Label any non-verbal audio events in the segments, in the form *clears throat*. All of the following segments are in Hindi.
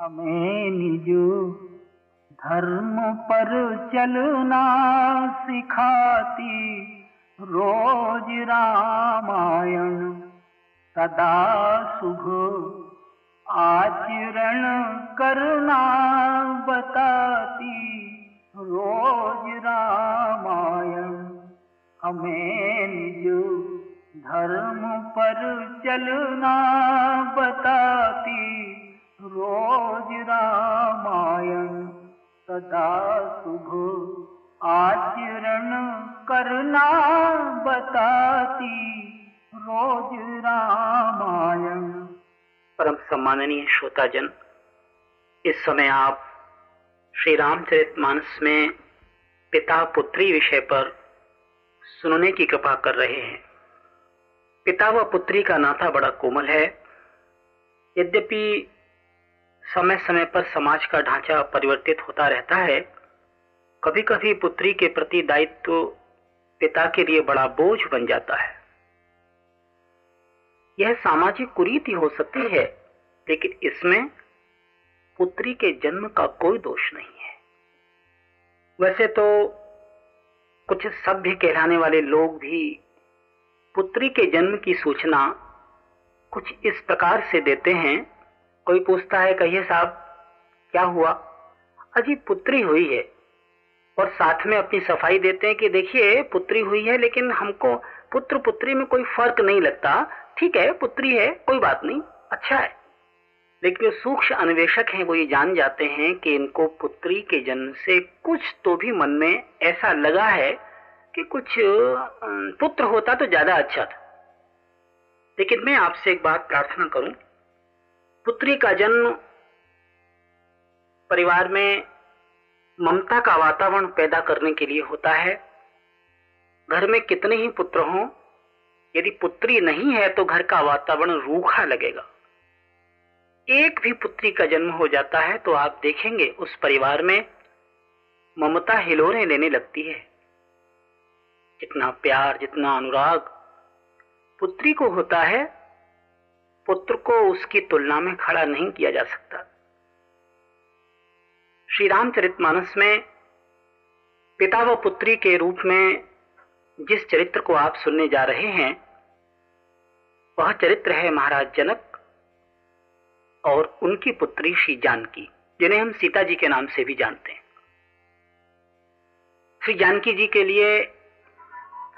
हमें निज धर्म पर चलना सिखाती, रोज रामायण सदा शुभ आचरण करना बताती, रोज रामायण। हमें निज धर्म पर चलना बताती रोज रामायण सदा शुभ आचरण करना बताती रोज रामायण। परम सम्माननीय श्रोताजन, इस समय आप श्री रामचरित मानस में पिता पुत्री विषय पर सुनने की कृपा कर रहे हैं। पिता व पुत्री का नाता बड़ा कोमल है। यद्यपि समय समय पर समाज का ढांचा परिवर्तित होता रहता है। कभी कभी पुत्री के प्रति दायित्व पिता के लिए बड़ा बोझ बन जाता है। यह सामाजिक कुरीति हो सकती है, लेकिन इसमें पुत्री के जन्म का कोई दोष नहीं है। वैसे तो कुछ सभ्य कहलाने वाले लोग भी पुत्री के जन्म की सूचना कुछ इस प्रकार से देते हैं कोई पूछता है, कहिए साहब, क्या हुआ? अजी पुत्री हुई है। और साथ में अपनी सफ़ाई देते हैं कि देखिए, पुत्री हुई है, लेकिन हमको पुत्र पुत्री में कोई फ़र्क नहीं लगता। ठीक है, पुत्री है, कोई बात नहीं अच्छा है। लेकिन जो सूक्ष्म अन्वेषक हैं, वो ये जान जाते हैं कि इनको पुत्री के जन्म से कुछ तो भी मन में ऐसा लगा है कि कुछ पुत्र होता तो ज़्यादा अच्छा था। लेकिन मैं आपसे एक बात प्रार्थना करूँ। पुत्री का जन्म परिवार में ममता का वातावरण पैदा करने के लिए होता है। घर में कितने ही पुत्र हों, यदि पुत्री नहीं है तो घर का वातावरण रूखा लगेगा। एक भी पुत्री का जन्म हो जाता है तो आप देखेंगे उस परिवार में ममता हिलोरे लेने लगती है। जितना प्यार, जितना अनुराग पुत्री को होता है पुत्र को उसकी तुलना में खड़ा नहीं किया जा सकता। श्री रामचरितमानस में पिता व पुत्री के रूप में जिस चरित्र को आप सुनने जा रहे हैं, वह चरित्र है महाराज जनक और उनकी पुत्री श्री जानकी, जिन्हें हम सीता जी के नाम से भी जानते हैं। श्री जानकी जी के लिए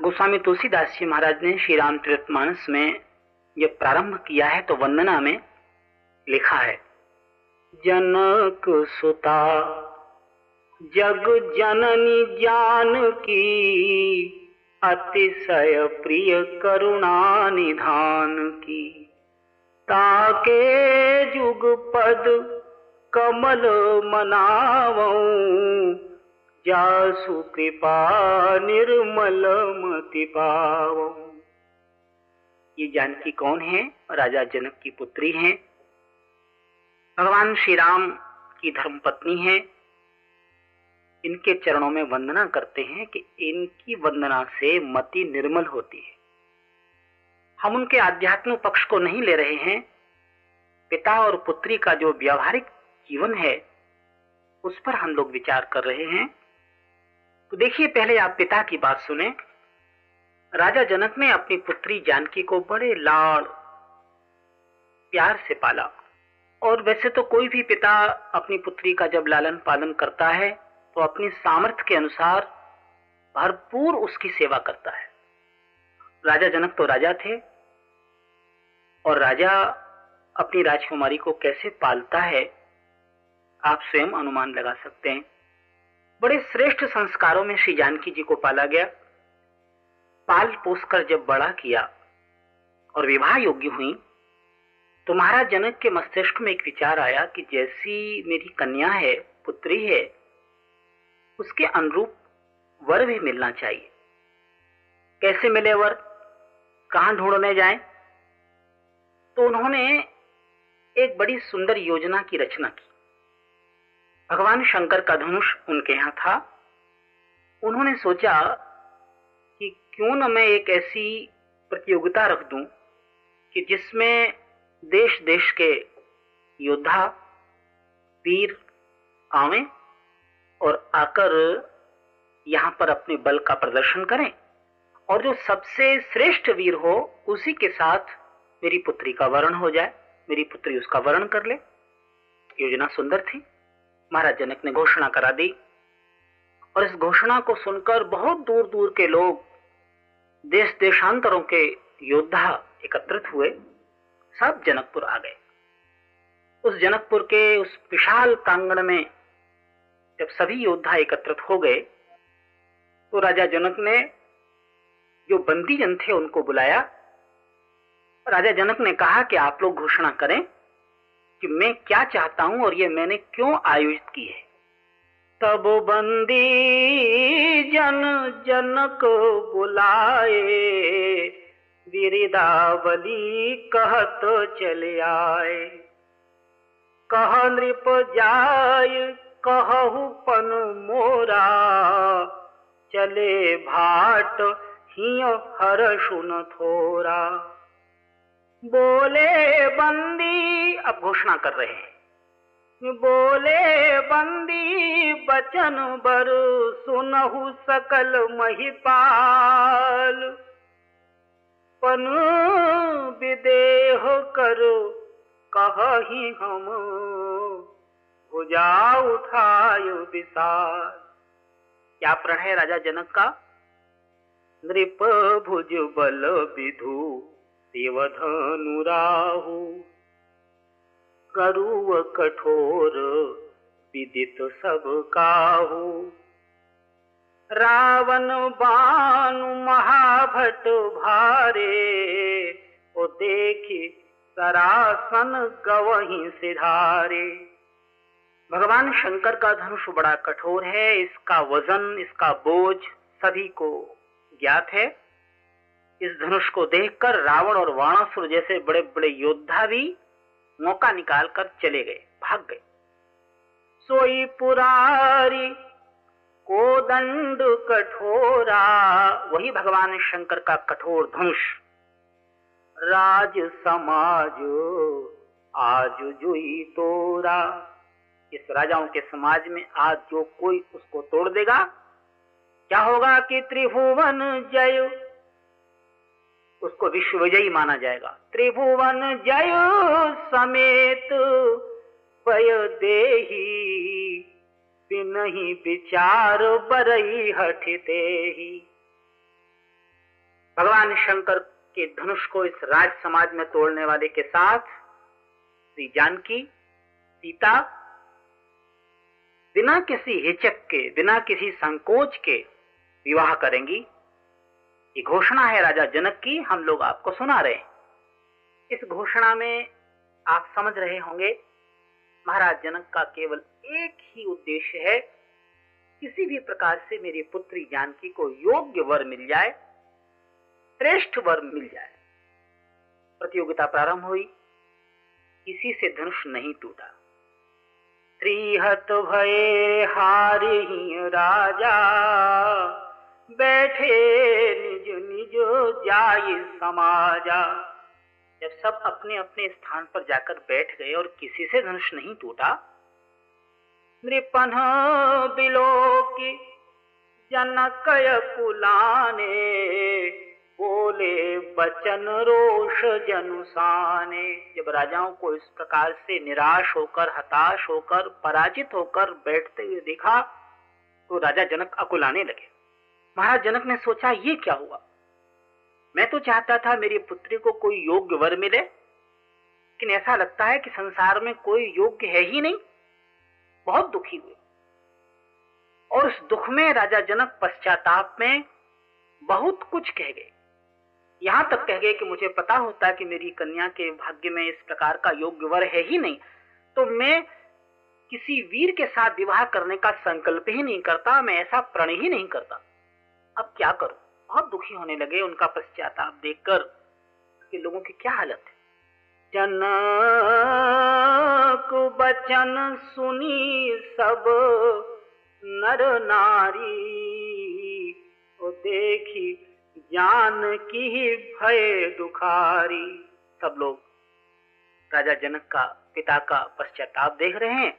गोस्वामी तुलसीदास जी महाराज ने श्री रामचरितमानस में ये प्रारंभ किया है तो वंदना में लिखा है, जनक सुता, जग जननी जान की अतिशय प्रिय करुणा निधान की। ताके जुग पद कमल मनाव, जासु कृपा निर्मल मति पाऊ ये जानकी कौन है? राजा जनक की पुत्री हैं। भगवान श्री राम की धर्मपत्नी है। इनके चरणों में वंदना करते हैं कि इनकी वंदना से मति निर्मल होती है। हम उनके आध्यात्मिक पक्ष को नहीं ले रहे हैं। पिता और पुत्री का जो व्यवहारिक जीवन है, उस पर हम लोग विचार कर रहे हैं। तो देखिए, पहले आप पिता की बात सुने। राजा जनक ने अपनी पुत्री जानकी को बड़े लाड़, प्यार से पाला। और वैसे तो कोई भी पिता अपनी पुत्री का जब लालन पालन करता है तो अपनी सामर्थ्य के अनुसार भरपूर उसकी सेवा करता है। राजा जनक तो राजा थे, और राजा अपनी राजकुमारी को कैसे पालता है, आप स्वयं अनुमान लगा सकते हैं। बड़े श्रेष्ठ संस्कारों में श्री जानकी जी को पाला गया। पाल पोसकर जब बड़ा किया और विवाह योग्य हुई तो महाराज जनक के मस्तिष्क में एक विचार आया कि जैसी मेरी कन्या है, पुत्री है, उसके अनुरूप वर भी मिलना चाहिए। कैसे मिले वर? कहाँ ढूँढने जाएँ? तो उन्होंने एक बड़ी सुंदर योजना की रचना की। भगवान शंकर का धनुष उनके यहाँ था। उन्होंने सोचा क्यों न मैं एक ऐसी प्रतियोगिता रख दूँ कि जिसमें देश देश के योद्धा, वीर आवे और आकर यहाँ पर अपने बल का प्रदर्शन करें। और जो सबसे श्रेष्ठ वीर हो, उसी के साथ मेरी पुत्री का वर्ण हो जाए। मेरी पुत्री उसका वर्ण कर ले। योजना सुंदर थी। महाराज जनक ने घोषणा करा दी। और इस घोषणा को सुनकर बहुत दूर दूर के लोग देश देशांतरों के योद्धा एकत्रित हुए, सब जनकपुर आ गए। उस जनकपुर के उस विशाल प्रांगण में जब सभी योद्धा एकत्रित हो गए तो राजा जनक ने जो बंदी जन थे उनको बुलाया। राजा जनक ने कहा कि आप लोग घोषणा करें कि मैं क्या चाहता हूँ और ये मैंने क्यों आयोजित की है। तब बंदी जन जनक बुलाए। बिरिदावली कहत चले आए। कह नृप जाय, कहु पन मोरा। चले भाट, हियो हर सुन थोरा। बोले बंदी, अब घोषणा कर रहे हैं। बोले, बंदी बचन बर सुनहु सकल महिपाल। पन विदेह करो कही हम भुजा उठायो विशाल क्या प्रण है राजा जनक का? नृप भुज बल विधु देवधनुराहु करुव कठोर, विदित सब काहू। रावण बानु महाभट भारे ओ देखी सरासन गवही सिधारे। भगवान शंकर का धनुष बड़ा कठोर है, इसका वज़न, इसका बोझ सभी को ज्ञात है। इस धनुष को देखकर रावण और वाणासुर जैसे बड़े बड़े योद्धा भी मौका निकालकर चले गए, भाग गए। सोई पुरारी को दंड कठोरा, वही भगवान शंकर का कठोर धनुष राज समाज आज जुई तोरा। इस राजाओं के समाज में आज जो कोई उसको तोड़ देगा, क्या होगा कि त्रिभुवन जय उसको विश्व विजयी माना जाएगा। त्रिभुवन जय समेत, पय देही नहीं विचार बरई हटते ही। भगवान शंकर के धनुष को इस राज समाज में तोड़ने वाले के साथ श्री जानकी, सीता, बिना किसी हिचक के, बिना किसी संकोच के विवाह करेंगी। ये घोषणा है राजा जनक की, हम लोग आपको सुना रहे हैं। इस घोषणा में आप समझ रहे होंगे, महाराज जनक का केवल एक ही उद्देश्य है, किसी भी प्रकार से मेरी पुत्री जानकी को योग्य वर मिल जाए, श्रेष्ठ वर मिल जाए। प्रतियोगिता प्रारंभ हुई, किसी से धनुष नहीं टूटा। त्रिहत भये हारी राजा बैठे निज निज जाय समाजा। जब सब अपने अपने स्थान पर जाकर बैठ गए और किसी से धनुष नहीं टूटा नृपन बिलो की जनकय कुलाने, बोले, बचन रोष जनुसाने जब राजाओं को इस प्रकार से निराश होकर, हताश होकर, पराजित होकर बैठते हुए देखा तो राजा जनक अकुलाने लगे। महाराज जनक ने सोचा, ये क्या हुआ? मैं तो चाहता था मेरी पुत्री को कोई योग्य वर मिले, लेकिन ऐसा लगता है कि संसार में कोई योग्य है ही नहीं। बहुत दुखी हुए। और उस दुख में राजा जनक पश्चाताप में बहुत कुछ कह गए। यहाँ तक कह गए कि मुझे पता होता कि मेरी कन्या के भाग्य में इस प्रकार का योग्य वर है ही नहीं तो मैं किसी वीर के साथ विवाह करने का संकल्प ही नहीं करता, मैं ऐसा प्रण ही नहीं करता। अब क्या करूँ? बहुत दुखी होने लगे उनका पश्चाताप देखकर कि लोगों की क्या हालत है। जनक बचन सुनी सब नर नारी ओ देखी जान की भय दुखारी। सब लोग, राजा जनक का, पिता का पश्चाताप देख रहे हैं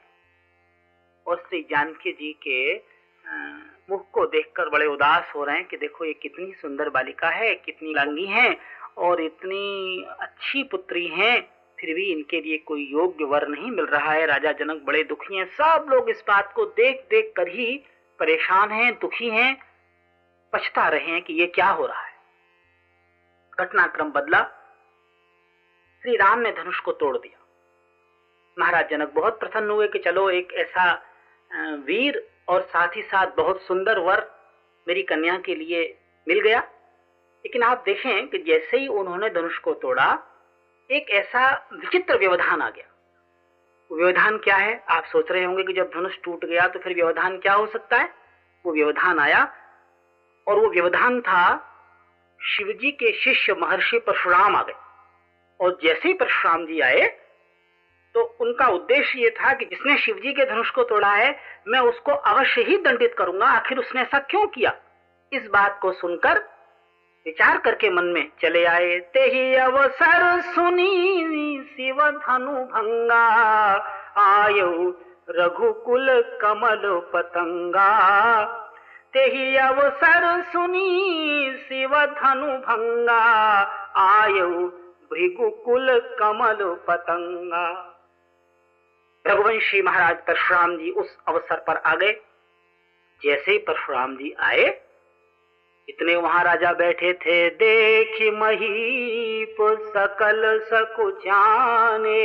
और श्री जानकी जी के मुख को देखकर बड़े उदास हो रहे हैं कि देखो, ये कितनी सुंदर बालिका है, कितनी लांगी है और इतनी अच्छी पुत्री है, फिर भी इनके लिए कोई योग्य वर नहीं मिल रहा है। राजा जनक बड़े दुखी हैं। सब लोग इस बात को देख देख कर ही परेशान हैं, दुखी हैं, पछता रहे हैं कि ये क्या हो रहा है। घटनाक्रम बदला। श्री राम ने धनुष को तोड़ दिया। महाराज जनक बहुत प्रसन्न हुए कि चलो, एक ऐसा वीर और साथ ही साथ बहुत सुंदर वर मेरी कन्या के लिए मिल गया। लेकिन आप देखें कि जैसे ही उन्होंने धनुष को तोड़ा, एक ऐसा विचित्र व्यवधान आ गया। व्यवधान क्या है? आप सोच रहे होंगे कि जब धनुष टूट गया तो फिर व्यवधान क्या हो सकता है? वो व्यवधान आया और वो व्यवधान था शिवजी के शिष्य महर्षि परशुराम आ गए। और जैसे ही परशुराम जी आए तो उनका उद्देश्य ये था कि जिसने शिवजी के धनुष को तोड़ा है, मैं उसको अवश्य ही दंडित करूँगा। आखिर उसने ऐसा क्यों किया? इस बात को सुनकर विचार करके मन में चले आए, ते ही अवसर सुनी शिव धनु भंगा, आयो रघुकुल कमल पतंगा। ते ही अवसर सुनी शिव धनु भंगा, आयो भृगुकुल कमल पतंगा। रघुवंशी महाराज परशुराम जी उस अवसर पर आ गए। जैसे ही परशुराम जी आए, इतने वहाँ राजा बैठे थे। देख महीप सकल सकुचाने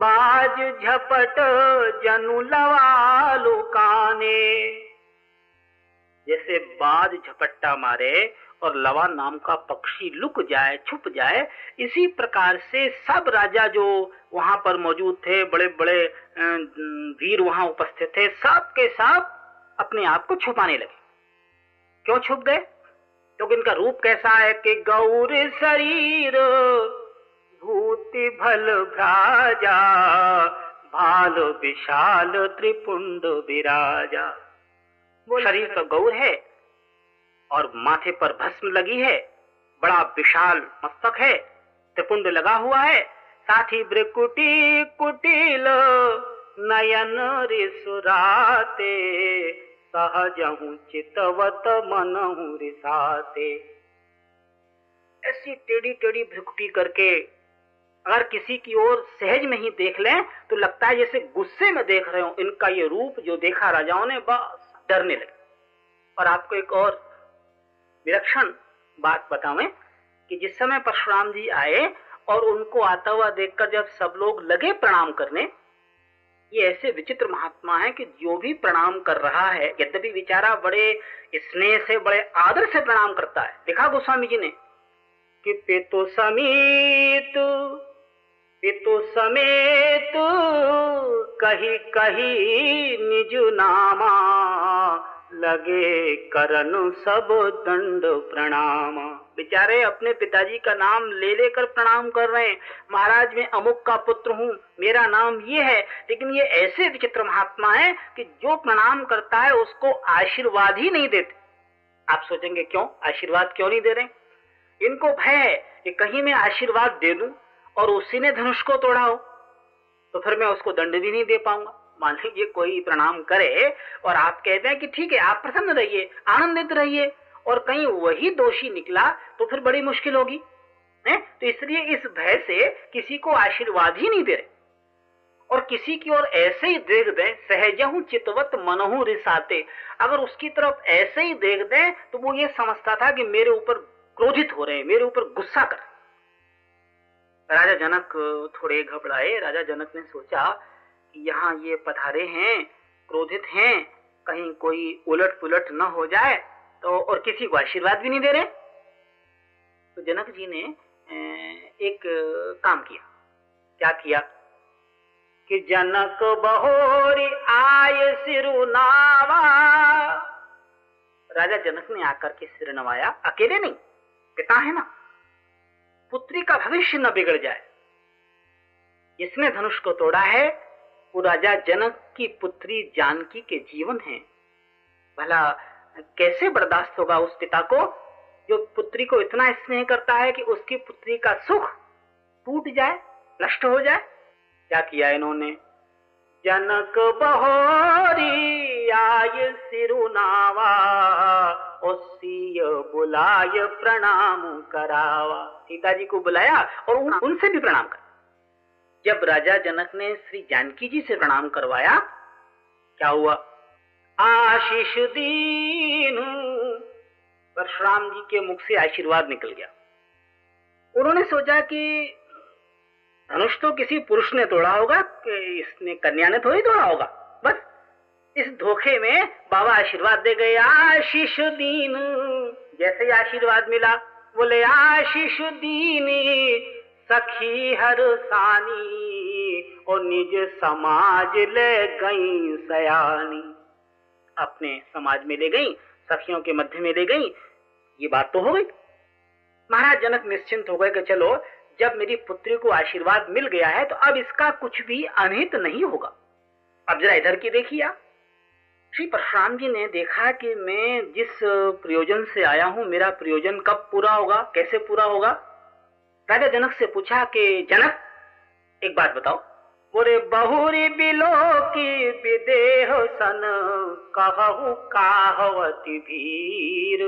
बाज झपट जनु लवालु काने। जैसे बाज झपट्टा मारे और लवा नाम का पक्षी लुक जाए छुप जाए इसी प्रकार से सब राजा जो वहाँ पर मौजूद थे बड़े बड़े वीर वहाँ उपस्थित थे सब के सब अपने आप को छुपाने लगे। क्यों छुप गए? क्योंकि इनका रूप कैसा है कि गौर शरीर भूति भल भ्राजा भाल विशाल त्रिपुंड विराजा। वो शरीर तो गौर है? और माथे पर भस्म लगी है। बड़ा विशाल मस्तक है। त्रिपुंड लगा हुआ है। साथ ही ब्रिकुटी कुटिल, नयन रिसुराते। सहजहू चितवत मनहू रिसाते। ऐसी टेढ़ी टेढ़ी भ्रुकुटी करके अगर किसी की ओर सहज में ही देख लें तो लगता है जैसे गुस्से में देख रहे हो। इनका ये रूप जो देखा राजाओं ने, बस डरने लगे। और आपको एक और विलक्षण बात बतावें कि जिस समय परशुराम जी आए और उनको आता हुआ देखकर जब सब लोग लगे प्रणाम करने, ये ऐसे विचित्र महात्मा है कि जो भी प्रणाम कर रहा है, यद्यपि बेचारा बड़े स्नेह से, बड़े आदर से प्रणाम करता है। देखा गोस्वामी जी ने? कि पेतो समीत, पेतो समेत कही कही निज नामा लगे करन सब दंड प्रणाम। बेचारे अपने पिताजी का नाम ले लेकर प्रणाम कर रहे हैं। महाराज, मैं अमुक का पुत्र हूँ, मेरा नाम ये है, लेकिन ये ऐसे विचित्र महात्मा है कि जो प्रणाम करता है, उसको आशीर्वाद ही नहीं देते। आप सोचेंगे क्यों? आशीर्वाद क्यों नहीं दे रहे? इनको भय है कि कहीं मैं आशीर्वाद दे दूँ और उसी ने धनुष को तोड़ा हो तो फिर मैं उसको दंड भी नहीं दे पाऊँगा। मान लीजिए कोई प्रणाम करे और आप कहते हैं कि ठीक है, आप प्रसन्न रहिए, आनंदित रहिए और कहीं वही दोषी निकला तो फिर बड़ी मुश्किल होगी, है? तो इसलिए इस भय से किसी को आशीर्वाद ही नहीं दे रहे। और किसी की ओर ऐसे ही देख दें, सहजहू चितवत मनहू रिसाते। अगर उसकी तरफ़ ऐसे ही देख दें तो वो ये समझता था कि मेरे ऊपर क्रोधित हो रहे हैं, मेरे ऊपर गुस्सा कर राजा जनक थोड़े घबराए, राजा जनक ने सोचा यहाँ ये पधारे हैं, क्रोधित हैं, कहीं कोई उलट पुलट न हो जाए तो और किसी को आशीर्वाद भी नहीं दे रहे। तो जनक जी ने एक काम किया। क्या किया? कि जनक बहोरी आय सिरुनावा राजा जनक ने आकर के सिर नवाया। अकेले नहीं, पिता है ना। पुत्री का भविष्य न बिगड़ जाए। इसने धनुष को तोड़ा है वो राजा जनक की पुत्री जानकी के जीवन है। भला कैसे बर्दाश्त होगा उस पिता को, जो पुत्री को इतना स्नेह करता है कि उसकी पुत्री का सुख टूट जाए, नष्ट हो जाए? क्या किया इन्होंने? जनक बहोरी आय सिरुनावा बुलाय प्रणाम करावा। सीता जी को बुलाया और उनसे भी प्रणाम कर। जब राजा जनक ने श्री जानकी जी से प्रणाम करवाया, क्या हुआ? आशीष दीन परशुराम जी के मुख से आशीर्वाद निकल गया। उन्होंने सोचा कि धनुष तो किसी पुरुष ने तोड़ा होगा, कि इसने कन्या ने थोड़ी तोड़ा होगा। बस, इस धोखे में बाबा आशीर्वाद दे गए, आशीष दीन जैसे ही आशीर्वाद मिला, बोले, आशीष दीन सखी हर सानी और निज समाज ले गई सयानी। अपने समाज में ले गई, सखियों के मध्य में ले गई, ये बात तो हो गई। महाराज जनक निश्चिंत हो गए कि चलो, जब मेरी पुत्री को आशीर्वाद मिल गया है तो अब इसका कुछ भी अनहित नहीं होगा। अब जरा इधर की देखिए आप। श्री परशुराम जी ने देखा कि मैं जिस प्रयोजन से आया हूँ, मेरा प्रयोजन कब पूरा होगा, कैसे पूरा होगा? राजा जनक से पूछा कि, जनक, एक बात बताओ। बोरे बहुरी बिलो की विदेह सन, कहु काहवती भीर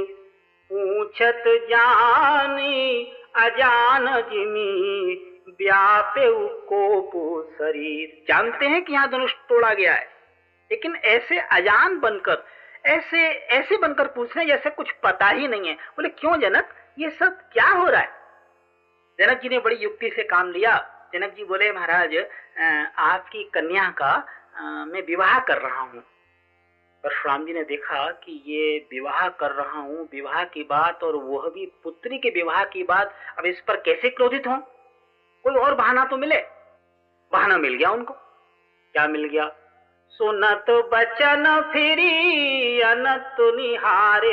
पूछत जानी अजान जिमी व्यापे कोपो शरीर जानते हैं कि यहाँ धनुष तोड़ा गया है, लेकिन ऐसे अजान बनकर, ऐसे ऐसे बनकर पूछ रहे जैसे कुछ पता ही नहीं है। बोले, क्यों जनक, ये सब क्या हो रहा है? जनक जी ने बड़ी युक्ति से काम लिया। जनक जी बोले, महाराज आपकी कन्या का मैं विवाह कर रहा हूँ। परशुराम जी ने देखा कि ये विवाह कर रहा हूँ, विवाह की बात और वह भी पुत्री के विवाह की बात, अब इस पर कैसे क्रोधित हो? कोई और बहाना तो मिले। बहाना मिल गया उनको। क्या मिल गया? सुनत बचन फिरी, अनत निहारे।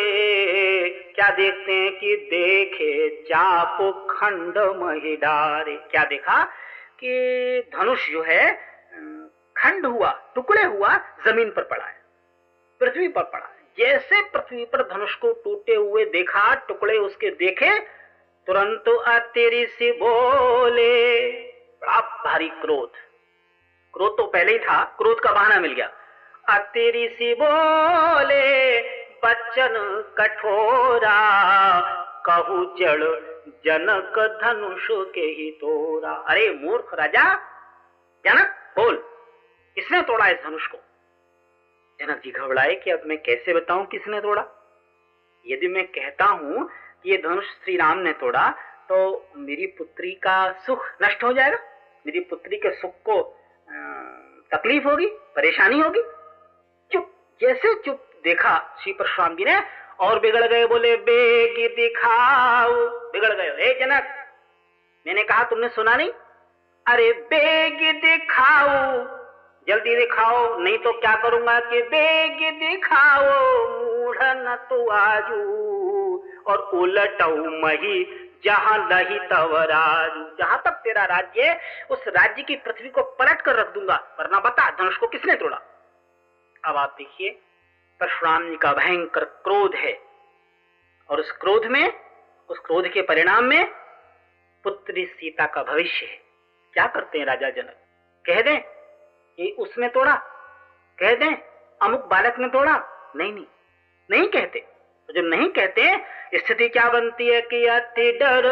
क्या देखते हैं कि देखे चाप खंड महिडारे क्या देखा कि धनुष जो है खंड हुआ, टुकड़े हुआ, ज़मीन पर पड़ा है, पृथ्वी पर पड़ा है। जैसे पृथ्वी पर धनुष को टूटे हुए देखा, टुकड़े उसके देखे, तुरंत अतिरी सी बोले, बड़ा भारी क्रोध। क्रोध तो पहले ही था, क्रोध का बहाना मिल गया। अतिरी सी बोले बच्चन कठोरा, कहू जड़ जनक धनुष के ही तोरा। अरे मूर्ख राजा जनक बोल, किसने तोड़ा इस धनुष को? जनक जी घबराए कि अब मैं कैसे बताऊँ किसने तोड़ा? यदि मैं कहता हूँ कि ये धनुष श्री राम ने तोड़ा तो मेरी पुत्री का सुख नष्ट हो जाएगा। मेरी पुत्री के सुख को तकलीफ़ होगी, परेशानी होगी। चुप, जैसे चुप देखा, श्री परशुराम जी ने, और बिगड़ गए बोले, बेग दिखाओ। बिगड़ गए, हे जनक, मैंने कहा तुमने सुना नहीं? अरे, बेग दिखाओ। जल्दी दिखाओ, नहीं तो क्या करूँगा कि, बेग दिखाओ, मूढ़ न तो आजू, और उलटऊ मही, जहाँ लही तव राजू। जहाँ तक तेरा राज्य है, उस राज्य की पृथ्वी को पलट कर रख दूँगा, वरना बता, धनुष को किसने तोड़ा? अब आप देखिए परशुराम जी का भयंकर क्रोध है। और उस क्रोध में, उस क्रोध के परिणाम में पुत्री सीता का भविष्य है। क्या करते हैं राजा जनक? कह दें, ये उसने तोड़ा। कह दें, अमुक बालक ने तोड़ा। नहीं नहीं नहीं कहते। तो जब नहीं कहते, स्थिति क्या बनती है कि अति डर?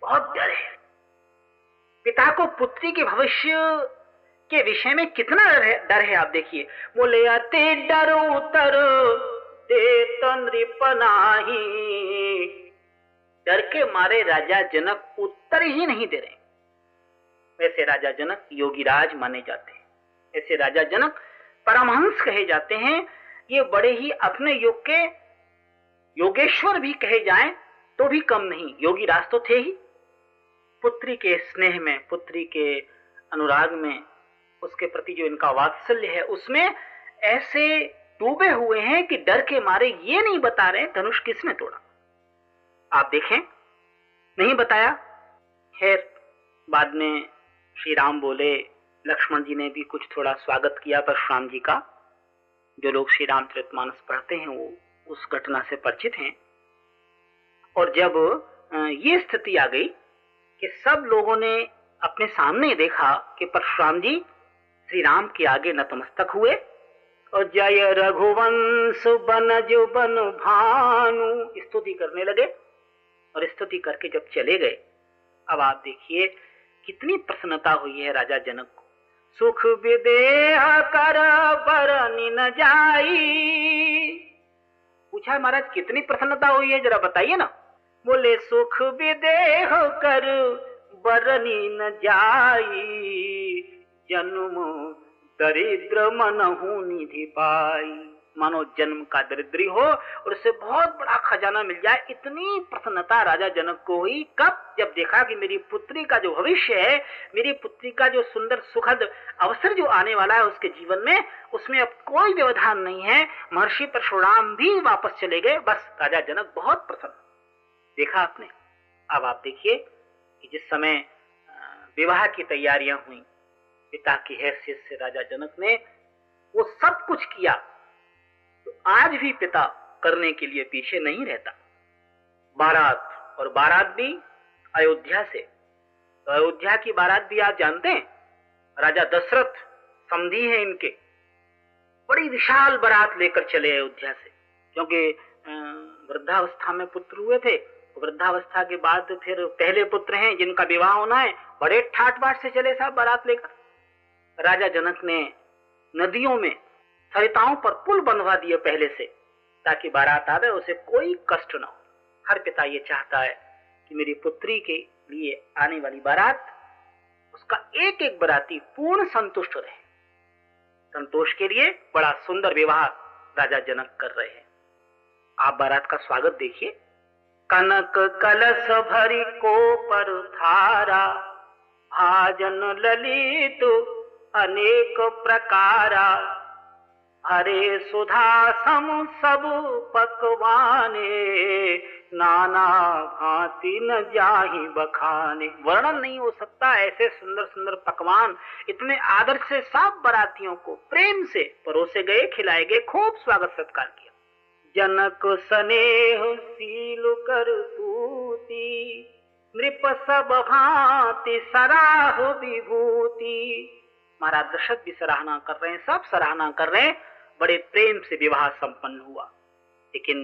बहुत डर है। पिता को पुत्री के भविष्य के विषय में कितना डर है डर है आप देखिए। बोले, अति डर उतर, दे डर के मारे राजा जनक उत्तर ही नहीं दे रहे। वैसे राजा जनक योगीराज माने जाते हैं। ऐसे राजा जनक परमहंस कहे जाते हैं। ये बड़े ही अपने योग के योगेश्वर भी कहे जाएँ तो भी कम नहीं। योगी राज तो थे ही। पुत्री के स्नेह में, पुत्री के अनुराग में उसके प्रति जो इनका वात्सल्य है, उसमें ऐसे डूबे हुए हैं कि डर के मारे ये नहीं बता रहे धनुष किसने तोड़ा। आप देखें। नहीं बताया? खैर, बाद में श्री राम बोले, लक्ष्मण जी ने भी कुछ थोड़ा स्वागत किया परशुराम जी का, जो लोग श्री राम चरित मानस पढ़ते हैं, वो उस घटना से परिचित हैं। और जब ये स्थिति आ गई कि सब लोगों ने अपने सामने देखा कि परशुराम जी श्री राम के आगे नतमस्तक हुए। और जय रघुवंश बनज बन भानु। स्तुति करने लगे और स्तुति करके जब चले गए, अब आप देखिए कितनी प्रसन्नता हुई है राजा जनक को। सुख विदेह कर बरनी न जाई। पूछा महाराज, कितनी प्रसन्नता हुई है, जरा बताइए ना। बोले, सुख विदेह कर बरनी न जाई। जन्म दरिद्र मन निधि पाई। मानो जन्म का दरिद्री हो और उसे बहुत बड़ा खजाना मिल जाए, इतनी प्रसन्नता राजा जनक को हुई। कब? जब देखा कि मेरी पुत्री का जो भविष्य है, मेरी पुत्री का जो सुंदर सुखद अवसर जो आने वाला है उसके जीवन में, उसमें अब कोई व्यवधान नहीं है। महर्षि परशुराम भी वापस चले गए। बस, राजा जनक बहुत प्रसन्न। देखा आपने? अब आप देखिए कि जिस समय विवाह की तैयारियाँ हुई पिता की हैसियत से राजा जनक ने वो सब कुछ किया। तो आज भी पिता करने के लिए पीछे नहीं रहता। बारात और बारात भी अयोध्या से। तो अयोध्या की बारात भी आप जानते हैं, राजा दशरथ समझी है इनके। बड़ी विशाल बारात लेकर चले अयोध्या से, क्योंकि वृद्धावस्था में पुत्र हुए थे। वृद्धावस्था के बाद फिर पहले पुत्र हैं जिनका विवाह होना है, बड़े ठाट बाट से चले साहब बारात लेकर। राजा जनक ने नदियों में सरिताओं पर पुल बंधवा दिए पहले से, ताकि बारात आवे, उसे कोई कष्ट न हो। हर पिता ये चाहता है कि मेरी पुत्री के लिए आने वाली बारात, उसका एक एक बराती पूर्ण संतुष्ट रहे। संतोष के लिए बड़ा सुंदर विवाह राजा जनक कर रहे हैं। आप बारात का स्वागत देखिए। कनक कलश भरी को पर थारा भाजन ललित अनेक प्रकारा। हरे सुधा सम सब पकवाने, नाना भांति न जाही बखाने। वर्णन नहीं हो सकता ऐसे सुंदर सुंदर पकवान, इतने आदर से सब बरातियों को प्रेम से परोसे गए, खिलाए गए, खूब स्वागत सत्कार किया। जनक स्नेह सील कर तूती नृप सब भांति सराह विभूति। महाराज दशरथ भी सराहना कर रहे हैं, सब सराहना कर रहे हैं। बड़े प्रेम से विवाह संपन्न हुआ। लेकिन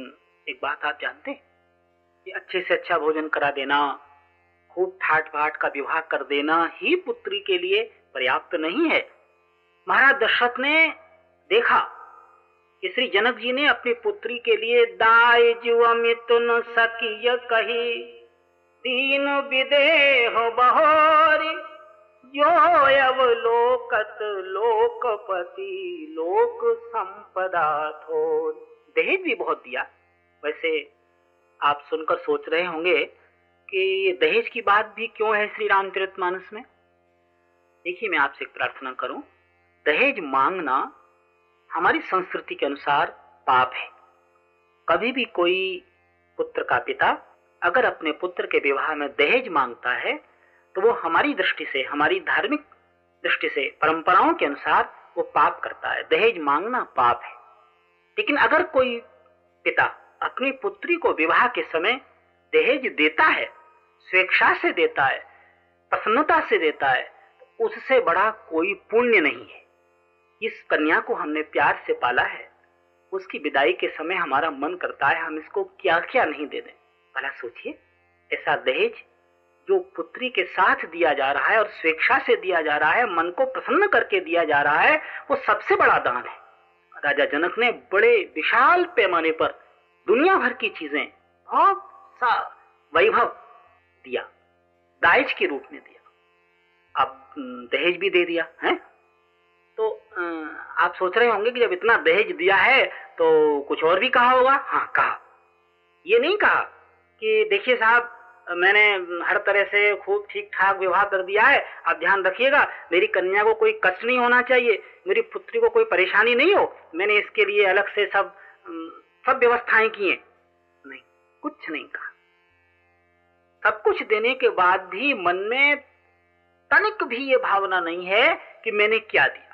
एक बात आप जानते कि अच्छे से अच्छा भोजन करा देना, खूब ठाट भाट का विवाह कर देना ही पुत्री के लिए पर्याप्त नहीं है। महाराज दशरथ ने देखा कि श्री जनक जी ने अपनी पुत्री के लिए जुआ मिथुन सकिय कही, दीन विदेह बहोरी जो अवलोकत लोकपति लोक संपदा थो दहेज भी बहुत दिया। वैसे आप सुनकर सोच रहे होंगे कि दहेज की बात भी क्यों है श्री रामचरित मानस में? देखिए मैं आपसे एक प्रार्थना करूँ। दहेज मांगना हमारी संस्कृति के अनुसार पाप है। कभी भी कोई पुत्र का पिता अगर अपने पुत्र के विवाह में दहेज माँगता है तो वो हमारी दृष्टि से, हमारी धार्मिक दृष्टि से, परंपराओं के अनुसार वो पाप करता है। दहेज मांगना पाप है। लेकिन अगर कोई पिता अपनी पुत्री को विवाह के समय दहेज देता है, स्वेच्छा से देता है, प्रसन्नता से देता है तो उससे बड़ा कोई पुण्य नहीं है। इस कन्या को हमने प्यार से पाला है। उसकी विदाई के समय हमारा मन करता है, हम इसको क्या क्या नहीं दे दें। भला सोचिए, ऐसा दहेज जो पुत्री के साथ दिया जा रहा है और स्वेच्छा से दिया जा रहा है, मन को प्रसन्न करके दिया जा रहा है, वो सबसे बड़ा दान है। राजा जनक ने बड़े विशाल पैमाने पर दुनिया भर की चीज़ें बहुत सा वैभव दिया दाइज के रूप में दिया। अब दहेज भी दे दिया, है? तो आप सोच रहे होंगे कि जब इतना दहेज दिया है तो कुछ और भी कहा होगा? हाँ कहा। ये नहीं कहा कि, देखिए साहब मैंने हर तरह से खूब ठीक ठाक विवाह कर दिया है। आप ध्यान रखिएगा, मेरी कन्या को कोई कष्ट नहीं होना चाहिए, मेरी पुत्री को कोई परेशानी नहीं हो। मैंने इसके लिए अलग से सब सब व्यवस्थाएँ की हैं। नहीं, कुछ नहीं कहा। सब कुछ देने के बाद भी मन में तनिक भी ये भावना नहीं है कि मैंने क्या दिया।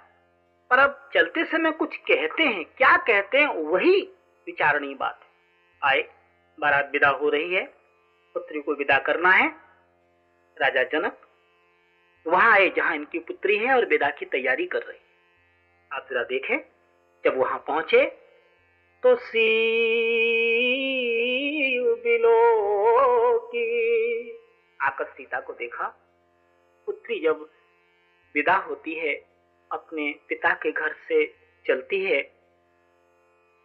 पर अब चलते समय कुछ कहते हैं। क्या कहते हैं, वही विचारणीय बात है। आए, बारात विदा हो रही है। पुत्री को विदा करना है। राजा जनक, वहाँ आए जहाँ इनकी पुत्री है और विदा की तैयारी कर रही आप जरा देखें, जब वहाँ पहुँचे तो सी की आकर सीता को देखा। पुत्री जब विदा होती है, अपने पिता के घर से चलती है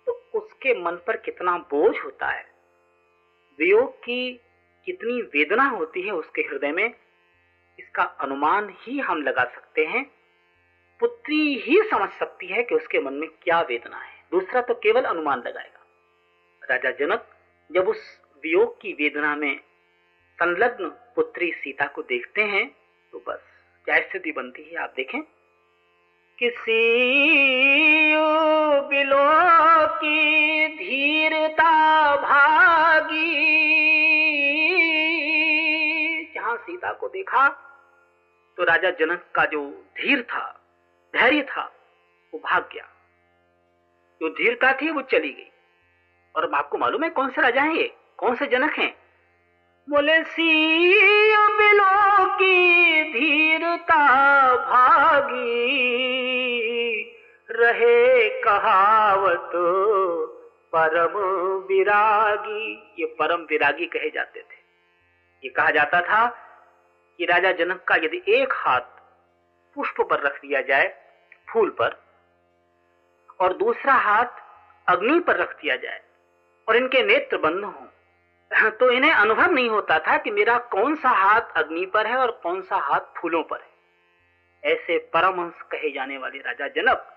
तो उसके मन पर कितना बोझ होता है। वियोग की कितनी वेदना होती है उसके हृदय में, इसका अनुमान ही हम लगा सकते हैं। पुत्री ही समझ सकती है कि उसके मन में क्या वेदना है। दूसरा तो केवल अनुमान लगाएगा। राजा जनक जब उस वियोग की वेदना में संलग्न पुत्री सीता को देखते हैं तो बस क्या स्थिति बनती है आप देखें। किसी बिलो की धीरता भागी जहाँ को देखा तो राजा जनक का जो धीर था, धैर्य था, वो भाग गया। जो धीरता थी, वो चली गई। और अब आपको मालूम है कौन से राजा हैं ये? कौन से जनक हैं? बोले सी की धीरता भागी, रहे कहावत परम विरागी। ये परम विरागी कहे जाते थे। ये कहा जाता था कि राजा जनक का यदि एक हाथ पुष्प पर रख दिया जाए फूल पर, और दूसरा हाथ अग्नि पर रख दिया जाए, और इनके नेत्र बंद हों *clears throat* तो इन्हें अनुभव नहीं होता था कि मेरा कौन सा हाथ अग्नि पर है और कौन सा हाथ फूलों पर है। ऐसे परमहंस कहे जाने वाले राजा जनक,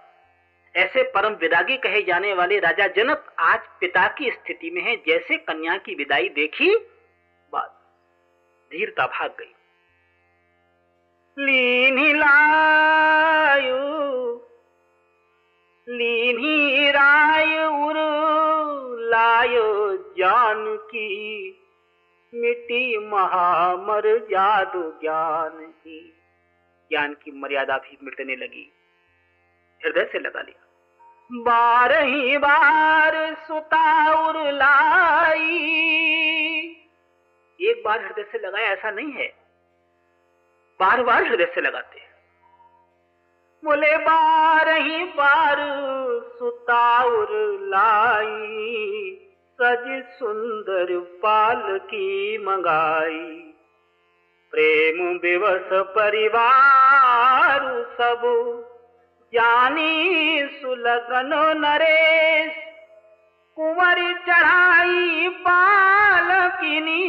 ऐसे परम विदागी कहे जाने वाले राजा जनक आज पिता की स्थिति में है, जैसे कन्या की विदाई देखी, बात। धीरता भाग गई। लीनी लीनी राय उर लायो की मिट्टी महामर जादू ज्ञान की ज्ञान की मर्यादा भी मिटने लगी। हृदय से लगा लिया। बार ही बार सुताउर लाई एक बार हृदय से लगाया, ऐसा नहीं है। बार बार हृदय से लगाते हैं। बोले, बार ही बार सुताउर लाई, सज सुंदर पाल की मंगाई। प्रेम विवश परिवार सब जानी सुलगन नरेश, कुंवर चढ़ाई पालकिनी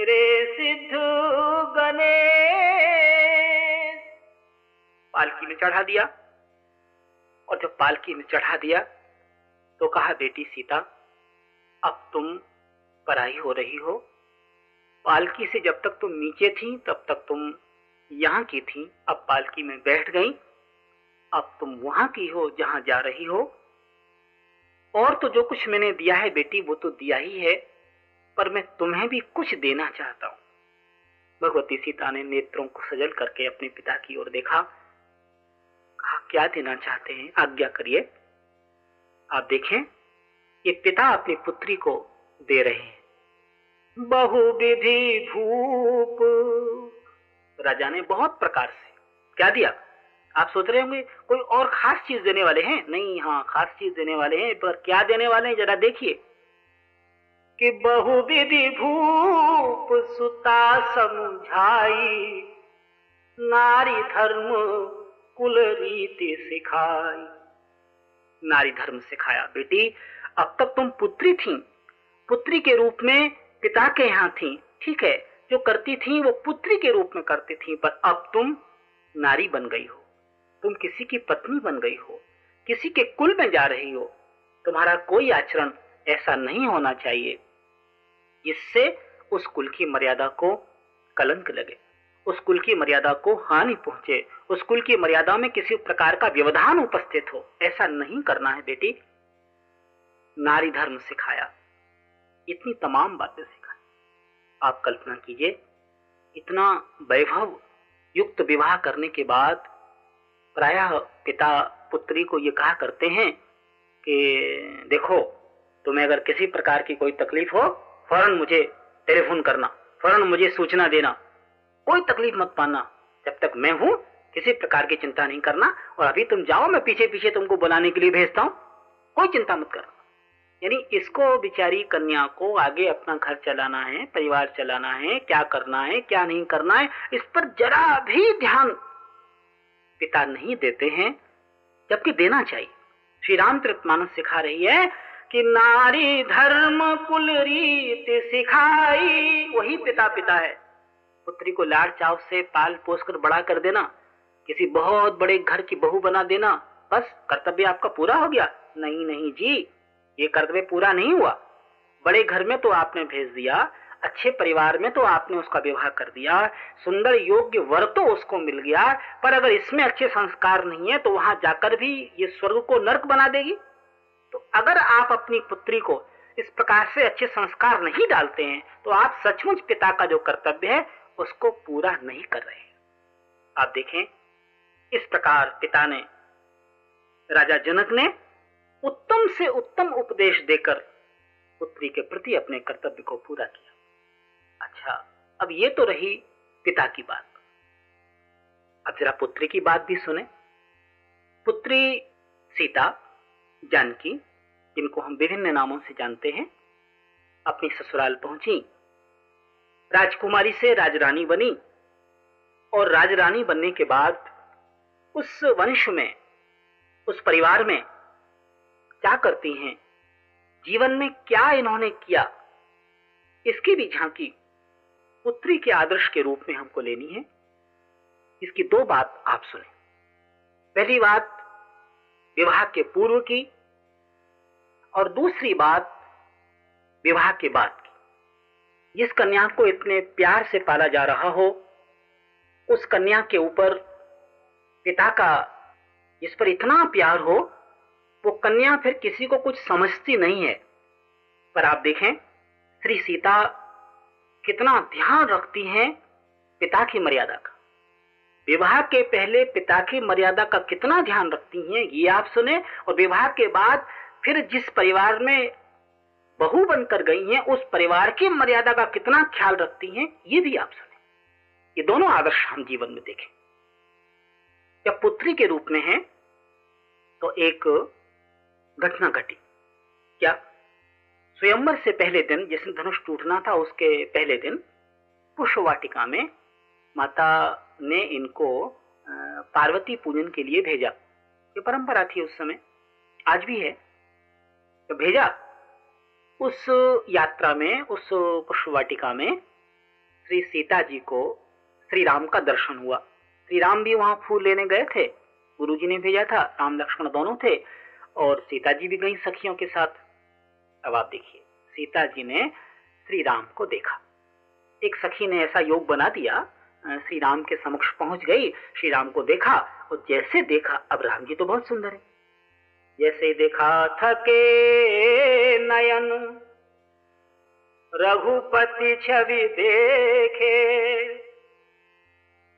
सुमिरे सिद्ध गणेश। पालकी में चढ़ा दिया। और जब पालकी में चढ़ा दिया तो कहा, बेटी सीता, अब तुम पराई हो रही हो। पालकी से जब तक तुम नीचे थी, तब तक तुम यहाँ की थी। अब पालकी में बैठ गई। अब तुम वहाँ की हो, जहाँ जा रही हो। और तो जो कुछ मैंने दिया है बेटी, वो तो दिया ही है। पर मैं तुम्हें भी कुछ देना चाहता हूँ। भगवती सीता ने नेत्रों को सजल करके अपने पिता की ओर देखा। कहा, क्या देना चाहते हैं? आज्ञा करिए। आप देखें, ये पिता अपनी पुत्री को दे रहे हैं। बहुविधि भूप। राजा ने बहुत प्रकार से, क्या दिया? आप सोच रहे होंगे, कोई और खास चीज़ देने वाले हैं? नहीं हाँ खास चीज़ देने वाले हैं, पर क्या देने वाले हैं? जरा देखिए। कि बहुविधि भूप सुता समझाई। नारी धर्म कुल रीति सिखाई। नारी धर्म सिखाया, बेटी, अब तक तुम पुत्री थी। पुत्री के रूप में पिता के यहाँ थी, ठीक है? जो करती थी, वो पुत्री के रूप में करती थी, पर अब तुम नारी बन गई हो। तुम किसी की पत्नी बन गई हो, किसी के कुल में जा रही हो। तुम्हारा कोई आचरण ऐसा नहीं होना चाहिए। जिससे उस कुल की मर्यादा को कलंक लगे, उस कुल की मर्यादा को हानि पहुँचे, उस कुल की मर्यादा में किसी प्रकार का व्यवधान उपस्थित हो। ऐसा नहीं करना है बेटी। नारी धर्म सिखाया, इतनी तमाम बातें सिखाई। आप कल्पना कीजिए, इतना वैभव युक्त विवाह करने के बाद प्रायः पिता पुत्री को ये कहा करते हैं कि देखो, तुम्हें अगर किसी प्रकार की कोई तकलीफ़ हो फ़ौरन मुझे टेलीफोन करना, फ़ौरन मुझे सूचना देना। कोई तकलीफ़ मत पाना जब तक मैं हूँ, किसी प्रकार की चिंता नहीं करना और अभी तुम जाओ, मैं पीछे पीछे तुमको बुलाने के लिए भेजता हूँ। कोई चिंता मत करना। यानी इसको बिचारी कन्या को आगे अपना घर चलाना है, परिवार चलाना है, क्या करना है, क्या नहीं करना है, इस पर जरा भी ध्यान पिता नहीं देते हैं, जबकि देना चाहिए। श्री राम मानस सिखा रही है कि नारी धर्म कुल रीत सिखाई। वही पिता पिता है। पुत्री को लाड़ चाव से पाल पोस कर बड़ा कर देना, किसी बहुत बड़े घर की बहू बना देना, बस कर्तव्य आपका पूरा हो गया। नहीं नहीं जी, ये कर्तव्य पूरा नहीं हुआ। बड़े घर में तो आपने भेज दिया, अच्छे परिवार में तो आपने उसका विवाह कर दिया, सुंदर योग्य वर तो उसको मिल गया, पर अगर इसमें अच्छे संस्कार नहीं है तो वहाँ जाकर भी ये स्वर्ग को नर्क बना देगी। तो अगर आप अपनी पुत्री को इस प्रकार से अच्छे संस्कार नहीं डालते हैं तो आप सचमुच पिता का जो कर्तव्य है, उसको पूरा नहीं कर रहे आप देखें, इस प्रकार पिता ने, राजा जनक ने उत्तम से उत्तम उपदेश देकर पुत्री के प्रति अपने कर्तव्य को पूरा किया। अच्छा अब ये तो रही पिता की बात। अब जरा पुत्री की बात भी सुने। पुत्री सीता जानकी, जिनको हम विभिन्न नामों से जानते हैं, अपनी ससुराल पहुँची। राजकुमारी से राजरानी बनी और राजरानी बनने के बाद उस वंश में, उस परिवार में क्या करती हैं? जीवन में क्या इन्होंने किया? इसकी भी झांकी पुत्री के आदर्श के रूप में हमको लेनी है। इसकी दो बात आप सुने। पहली बात विवाह के पूर्व की और दूसरी बात विवाह के बाद की। जिस कन्या को इतने प्यार से पाला जा रहा हो, उस कन्या के ऊपर पिता का जिस पर इतना प्यार हो, वो कन्या फिर किसी को कुछ समझती नहीं है। पर आप देखें, श्री सीता कितना ध्यान रखती हैं पिता की मर्यादा का। विवाह के पहले पिता की मर्यादा का कितना ध्यान रखती हैं, ये आप सुने और विवाह के बाद फिर जिस परिवार में बहू बनकर गई हैं, उस परिवार की मर्यादा का कितना ख्याल रखती हैं, ये भी आप सुने। ये दोनों आदर्श हम जीवन में देखें। जब पुत्री के रूप में है तो एक घटना घटी। क्या? स्वयंवर से पहले दिन जिसने धनुष टूटना था, उसके पहले दिन पुष्पवाटिका में माता ने इनको पार्वती पूजन के लिए भेजा। ये परंपरा थी उस समय। आज भी है। तो भेजा। उस यात्रा में, उस पुष्पवाटिका में श्री सीता जी को श्री राम का दर्शन हुआ। श्री राम भी वहाँ फूल लेने गए थे। गुरु जी ने भेजा था। राम, लक्ष्मण दोनों थे और सीता जी भी गई सखियों के साथ। अब आप देखिए, सीता जी ने श्री राम को देखा। एक सखी ने ऐसा योग बना दिया श्री राम के समक्ष पहुँच गई श्री राम को देखा, और जैसे देखा, अब राम जी तो बहुत सुंदर है। जैसे देखा थके नयन, रघुपति छवि देखे,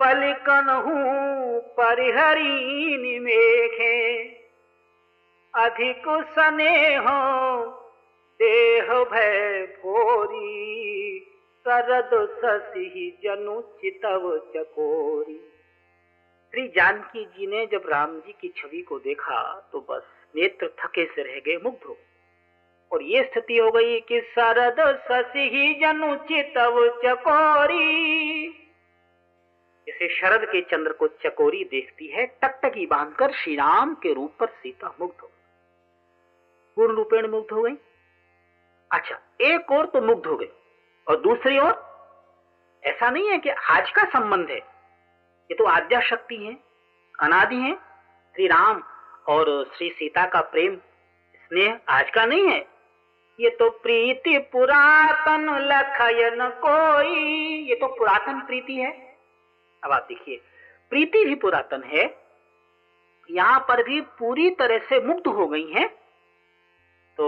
पलिकन हूँ परिहरी निमेखे अधिक स्नेह, देह भय भोरी सरद ससी जनु चितव चकोरी। श्री जानकी जी ने जब राम जी की छवि को देखा तो बस नेत्र थके से रह गए मुग्ध हो और ये स्थिति हो गई कि सरद ससी जनु चितव चकोरी। जैसे शरद के चंद्र को चकोरी देखती है, टकटकी बांधकर श्री राम के रूप पर सीता मुग्ध हो पूर्ण रूपेण मुग्ध हो गई। अच्छा एक और तो मुग्ध हो गई। और दूसरी ओर, ऐसा नहीं है कि आज का संबंध है। ये तो आद्या शक्ति है, अनादि है, श्री राम और श्री सीता का प्रेम, स्नेह आज का नहीं है। ये तो प्रीति पुरातन लखयन कोई, ये तो पुरातन प्रीति है। अब आप देखिए, प्रीति भी पुरातन है, यहाँ पर भी पूरी तरह से मुक्त हो गई है। तो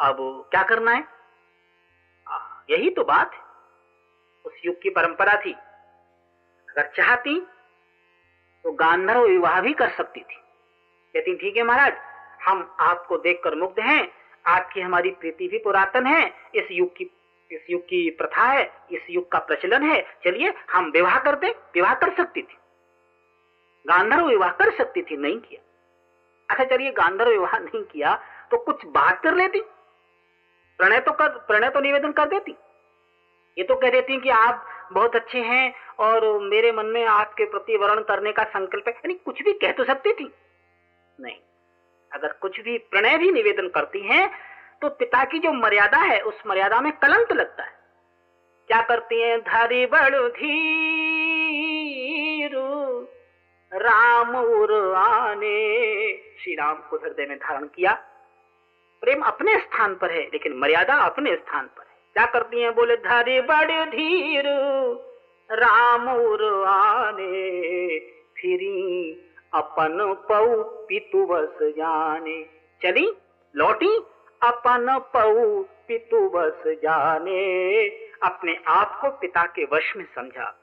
अब क्या करना है? यही तो बात उस युग की परंपरा थी। अगर चाहती तो गांधर्व विवाह भी कर सकती थी। कहती ठीक है महाराज? हम आपको देखकर मुग्ध हैं। आपकी हमारी प्रीति भी पुरातन है। इस युग की, इस युग की प्रथा है। इस युग का प्रचलन है। चलिए, हम विवाह करते विवाह कर सकती थी। गांधर्व विवाह कर सकती थी, नहीं किया। अच्छा चलिए, गांधर्व विवाह नहीं किया तो कुछ बात कर लेती। प्रणय तो कर, प्रणय तो निवेदन कर देती। ये तो कह देती कि आप बहुत अच्छे हैं और मेरे मन में आपके प्रति वर्ण करने का संकल्प है। यानी कुछ भी कह तो सकती थी। नहीं, अगर कुछ भी प्रणय भी निवेदन करती हैं तो पिता की जो मर्यादा है, उस मर्यादा में कलंक लगता है। क्या करती हैं? धरी बड़ धीरू, राम उर आने। श्री राम को हृदय में धारण किया। प्रेम अपने स्थान पर है, लेकिन मर्यादा अपने स्थान पर है। क्या करती है बोले, धरी बड़ धीर, राम आने, फिरी अपन पऊ पितु बस जाने। चली, लौटी, अपन पऊ पितु बस जाने। अपने आप को पिता के वश में समझा।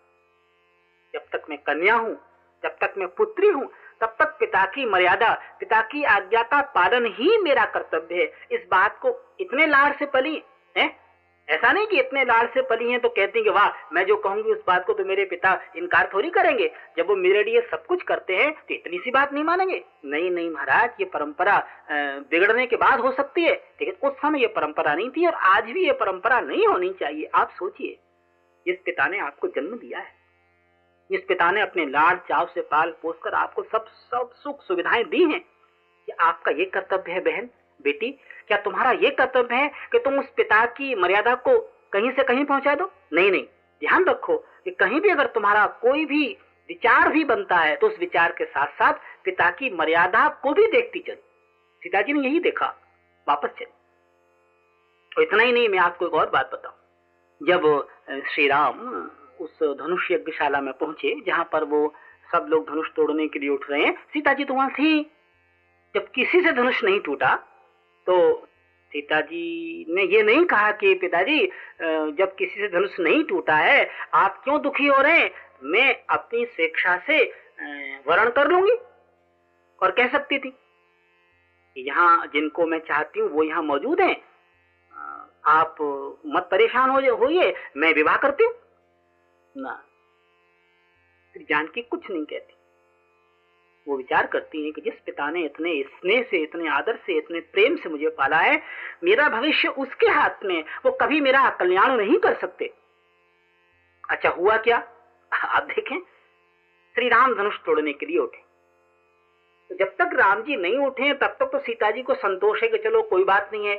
जब तक मैं कन्या हूँ, जब तक मैं पुत्री हूँ तब तक पिता की मर्यादा, पिता की आज्ञा का पालन ही मेरा कर्तव्य है। इस बात को इतने लाड़ से पली, है? ऐसा नहीं कि इतने लाड़ से पली हैं तो कहती हैं कि वाह, मैं जो कहूँगी उस बात को तो मेरे पिता इनकार थोड़ी करेंगे। जब वो मेरे लिए सब कुछ करते हैं तो इतनी सी बात नहीं मानेंगे। नहीं नहीं महाराज, ये परंपरा बिगड़ने के बाद हो सकती है, लेकिन उस समय ये परंपरा नहीं थी और आज भी ये परंपरा नहीं होनी चाहिए। आप सोचिए जिस पिता ने आपको जन्म दिया है। जिस पिता ने अपने लाड़ चाव से पाल पोस कर आपको सब सब सुख सुविधाएँ दी हैं। कि आपका ये कर्तव्य है बहन? बेटी, क्या तुम्हारा ये कर्तव्य है कि तुम उस पिता की मर्यादा को कहीं से कहीं पहुँचा दो? नहीं नहीं। ध्यान रखो कि कहीं भी अगर तुम्हारा कोई भी विचार भी बनता है तो उस विचार के साथ साथ पिता की मर्यादा को भी देखती चली। सीता जी ने यही देखा। वापस चली। इतना ही नहीं, मैं आपको एक और बात बताऊँ। जब श्री राम उस धनुष यज्ञशाला में पहुँचे, जहाँ पर वो सब लोग धनुष तोड़ने के लिए उठ रहे हैं। सीता जी तो वहाँ थी। जब किसी से धनुष नहीं टूटा तो सीता जी ने ये नहीं कहा कि, पिताजी जब किसी से धनुष नहीं टूटा है, आप क्यों दुखी हो रहे हैं? मैं अपनी स्वेच्छा से वर्ण कर लूँगी। और कह सकती थी यहाँ जिनको मैं चाहती हूँ, वो यहाँ मौजूद हैं। आप मत परेशान हो, होइए, मैं विवाह करती हूँ। ना जानकी कुछ नहीं कहती। वो विचार करती है कि जिस पिता ने इतने स्नेह से, इतने आदर से, इतने प्रेम से मुझे पाला है, मेरा भविष्य उसके हाथ में, वो कभी मेरा कल्याण नहीं कर सकते। अच्छा हुआ क्या? आप देखें श्री राम धनुष तोड़ने के लिए उठे। तो जब तक राम जी नहीं उठे, तब तक तो सीता जी को संतोष है कि चलो कोई बात नहीं है।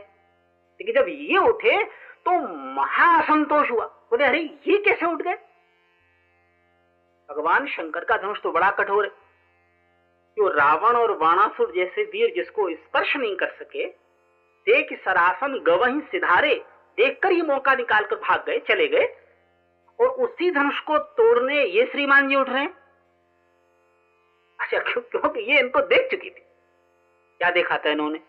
लेकिन जब ये उठे तो महासंतोष हुआ। बोले, अरे, ये कैसे उठ गए? भगवान शंकर का धनुष तो बड़ा कठोर है। जो रावण और वाणासुर जैसे वीर जिसको स्पर्श नहीं कर सके, देख सरासन गवही सिधारे, देखकर ही मौका निकालकर भाग गए, चले गए। और उसी धनुष को तोड़ने ये श्रीमान जी उठ रहे हैं। अच्छा क्यों, क्योंकि ये इनको देख चुकी थी। क्या देखा था इन्होंने?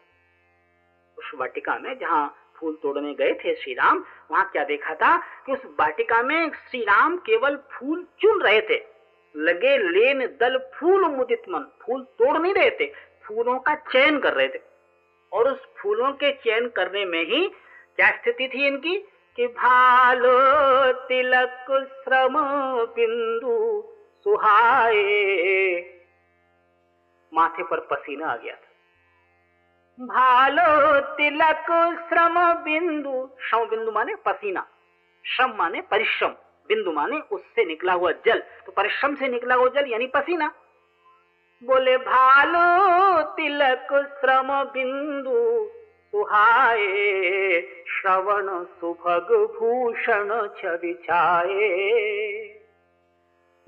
उस वाटिका में जहाँ फूल तोड़ने गए थे श्री राम वहाँ क्या देखा था कि उस वाटिका में श्री राम केवल फूल चुन रहे थे। लगे लेन दल फूल मुदित मन, फूल तोड़ नहीं रहे थे, फूलों का चयन कर रहे थे। और उस फूलों के चयन करने में ही क्या स्थिति थी इनकी? कि भालो तिलक श्रम बिंदु सुहाए। माथे पर पसीना आ गया था। भालो तिलक श्रम बिंदु श्रम बिंदु माने पसीना, श्रम माने परिश्रम। बिंदु माने उससे निकला हुआ जल। तो परिश्रम से निकला हुआ जल यानी पसीना। बोले, भालो, तिलक श्रम बिंदु, सुहाए, श्रवण सुभग भूषण छविछाए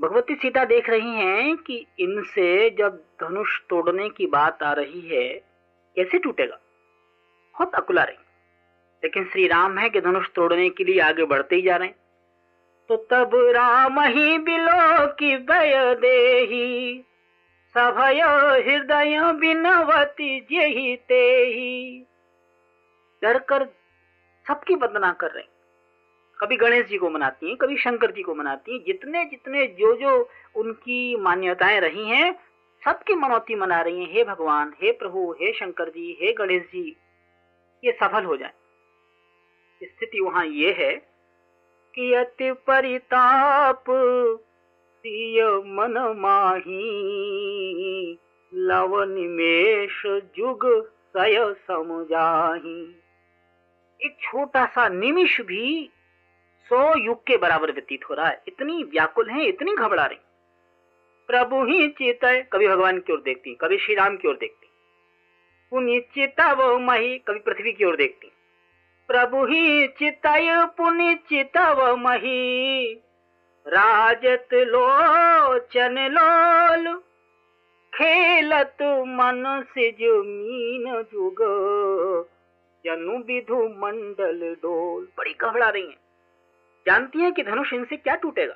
भगवती सीता देख रही हैं कि इनसे जब धनुष तोड़ने की बात आ रही है, कैसे टूटेगा? बहुत अकुला रही। लेकिन श्री राम है कि धनुष तोड़ने के लिए आगे बढ़ते ही जा रहे हैं। तो तब राम ही बिलो की भय दे सभय हृदय बिनवती जेही ते डर कर सबकी वंदना कर रहे कभी गणेश जी को मनाती हैं, कभी शंकर जी को मनाती हैं। जितने जितने जो जो उनकी मान्यताएँ रही हैं, सबकी मनौती मना रही हैं, हे भगवान, हे प्रभु, हे शंकर जी, हे गणेश जी, ये सफल हो जाए। स्थिति वहाँ ये है कि अति परिताप, सिय मन माही। लव निमेश जुग सय समझाही एक छोटा सा निमिष भी सौ युग के बराबर व्यतीत हो रहा है। इतनी व्याकुल है, इतनी घबरा रही। प्रभु ही चित कभी भगवान की ओर देखती कभी श्री राम की ओर देखती पुण्य चिता वो मही कभी पृथ्वी की ओर देखती प्रभु ही चितय पुण्य चिता वो मही। राजत लोचन लोल, खेलत मन से ज़मीन जुग। जनु विधु मंडल डोल। बड़ी घबरा रही है। जानती है कि धनुष इनसे क्या टूटेगा?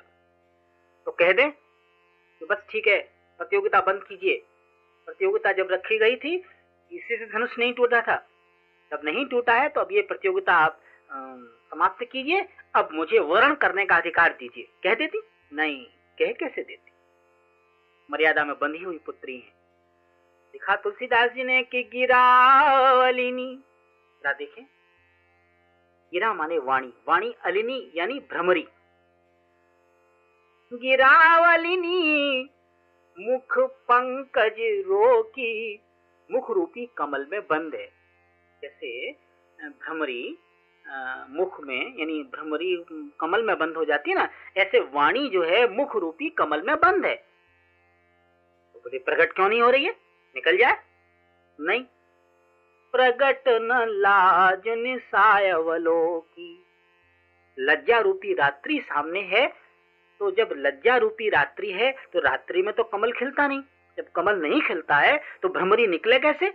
तो कह दे तो बस ठीक है, प्रतियोगिता बंद कीजिए। प्रतियोगिता जब रखी गई थी, इसी से धनुष नहीं टूटा था। जब नहीं टूटा है तो अब ये प्रतियोगिता आप समाप्त कीजिए। अब मुझे वर्ण करने का अधिकार दीजिए। कह देती? नहीं, कह कैसे देती? मर्यादा में बंधी हुई पुत्री है। दिखा तुलसीदास जी ने कि गिरावलिनी। देखें। गिरा माने वाणी। वाणी अलिनी यानी भ्रमरी। गिरावलिनी, मुख पंकज रोकी, मुख रूपी कमल में बंद है। जैसे भ्रमरी मुख में, यानी भ्रमरी कमल में बंद हो जाती है ना, ऐसे वाणी जो है मुख रूपी कमल में बंद है। तो बोले, प्रकट क्यों नहीं हो रही है? निकल जाए। नहीं। प्रगट न लाज निसायवलो की लज्जा रूपी रात्रि सामने है तो जब लज्जा रूपी रात्रि है तो रात्रि में तो कमल खिलता नहीं। जब कमल नहीं खिलता है तो भ्रमरी निकले कैसे?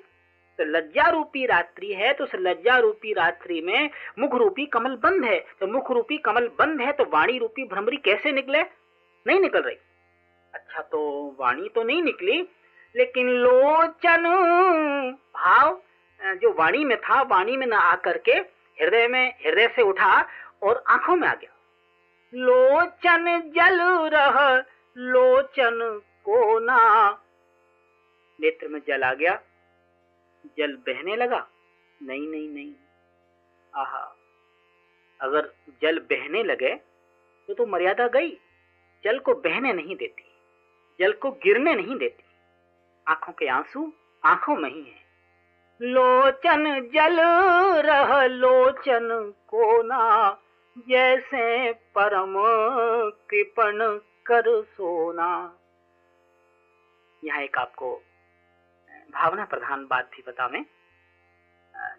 तो लज्जा रूपी रात्रि है तो उस लज्जा रूपी रात्रि में मुख रूपी कमल बंद है। तो मुख रूपी कमल बंद है तो वाणी रूपी भ्रमरी कैसे निकले? नहीं निकल रही। अच्छा तो वाणी तो नहीं निकली, लेकिन लोचन, भाव जो वाणी में था, वाणी में न आकर के हृदय में, हृदय से उठा और आँखों में आ गया। लोचन जल रह, लोचन को ना, नेत्र में जल आ गया। जल बहने लगा? नहीं नहीं नहीं। आहा, अगर जल बहने लगे तो तो मर्यादा गई। जल को बहने नहीं देती, जल को गिरने नहीं देती। आँखों के आँसू आँखों में ही है। लोचन जल रह लोचन कोना, जैसे परम कृपण कर सोना। यहाँ एक आपको भावना प्रधान बात भी बता मैं।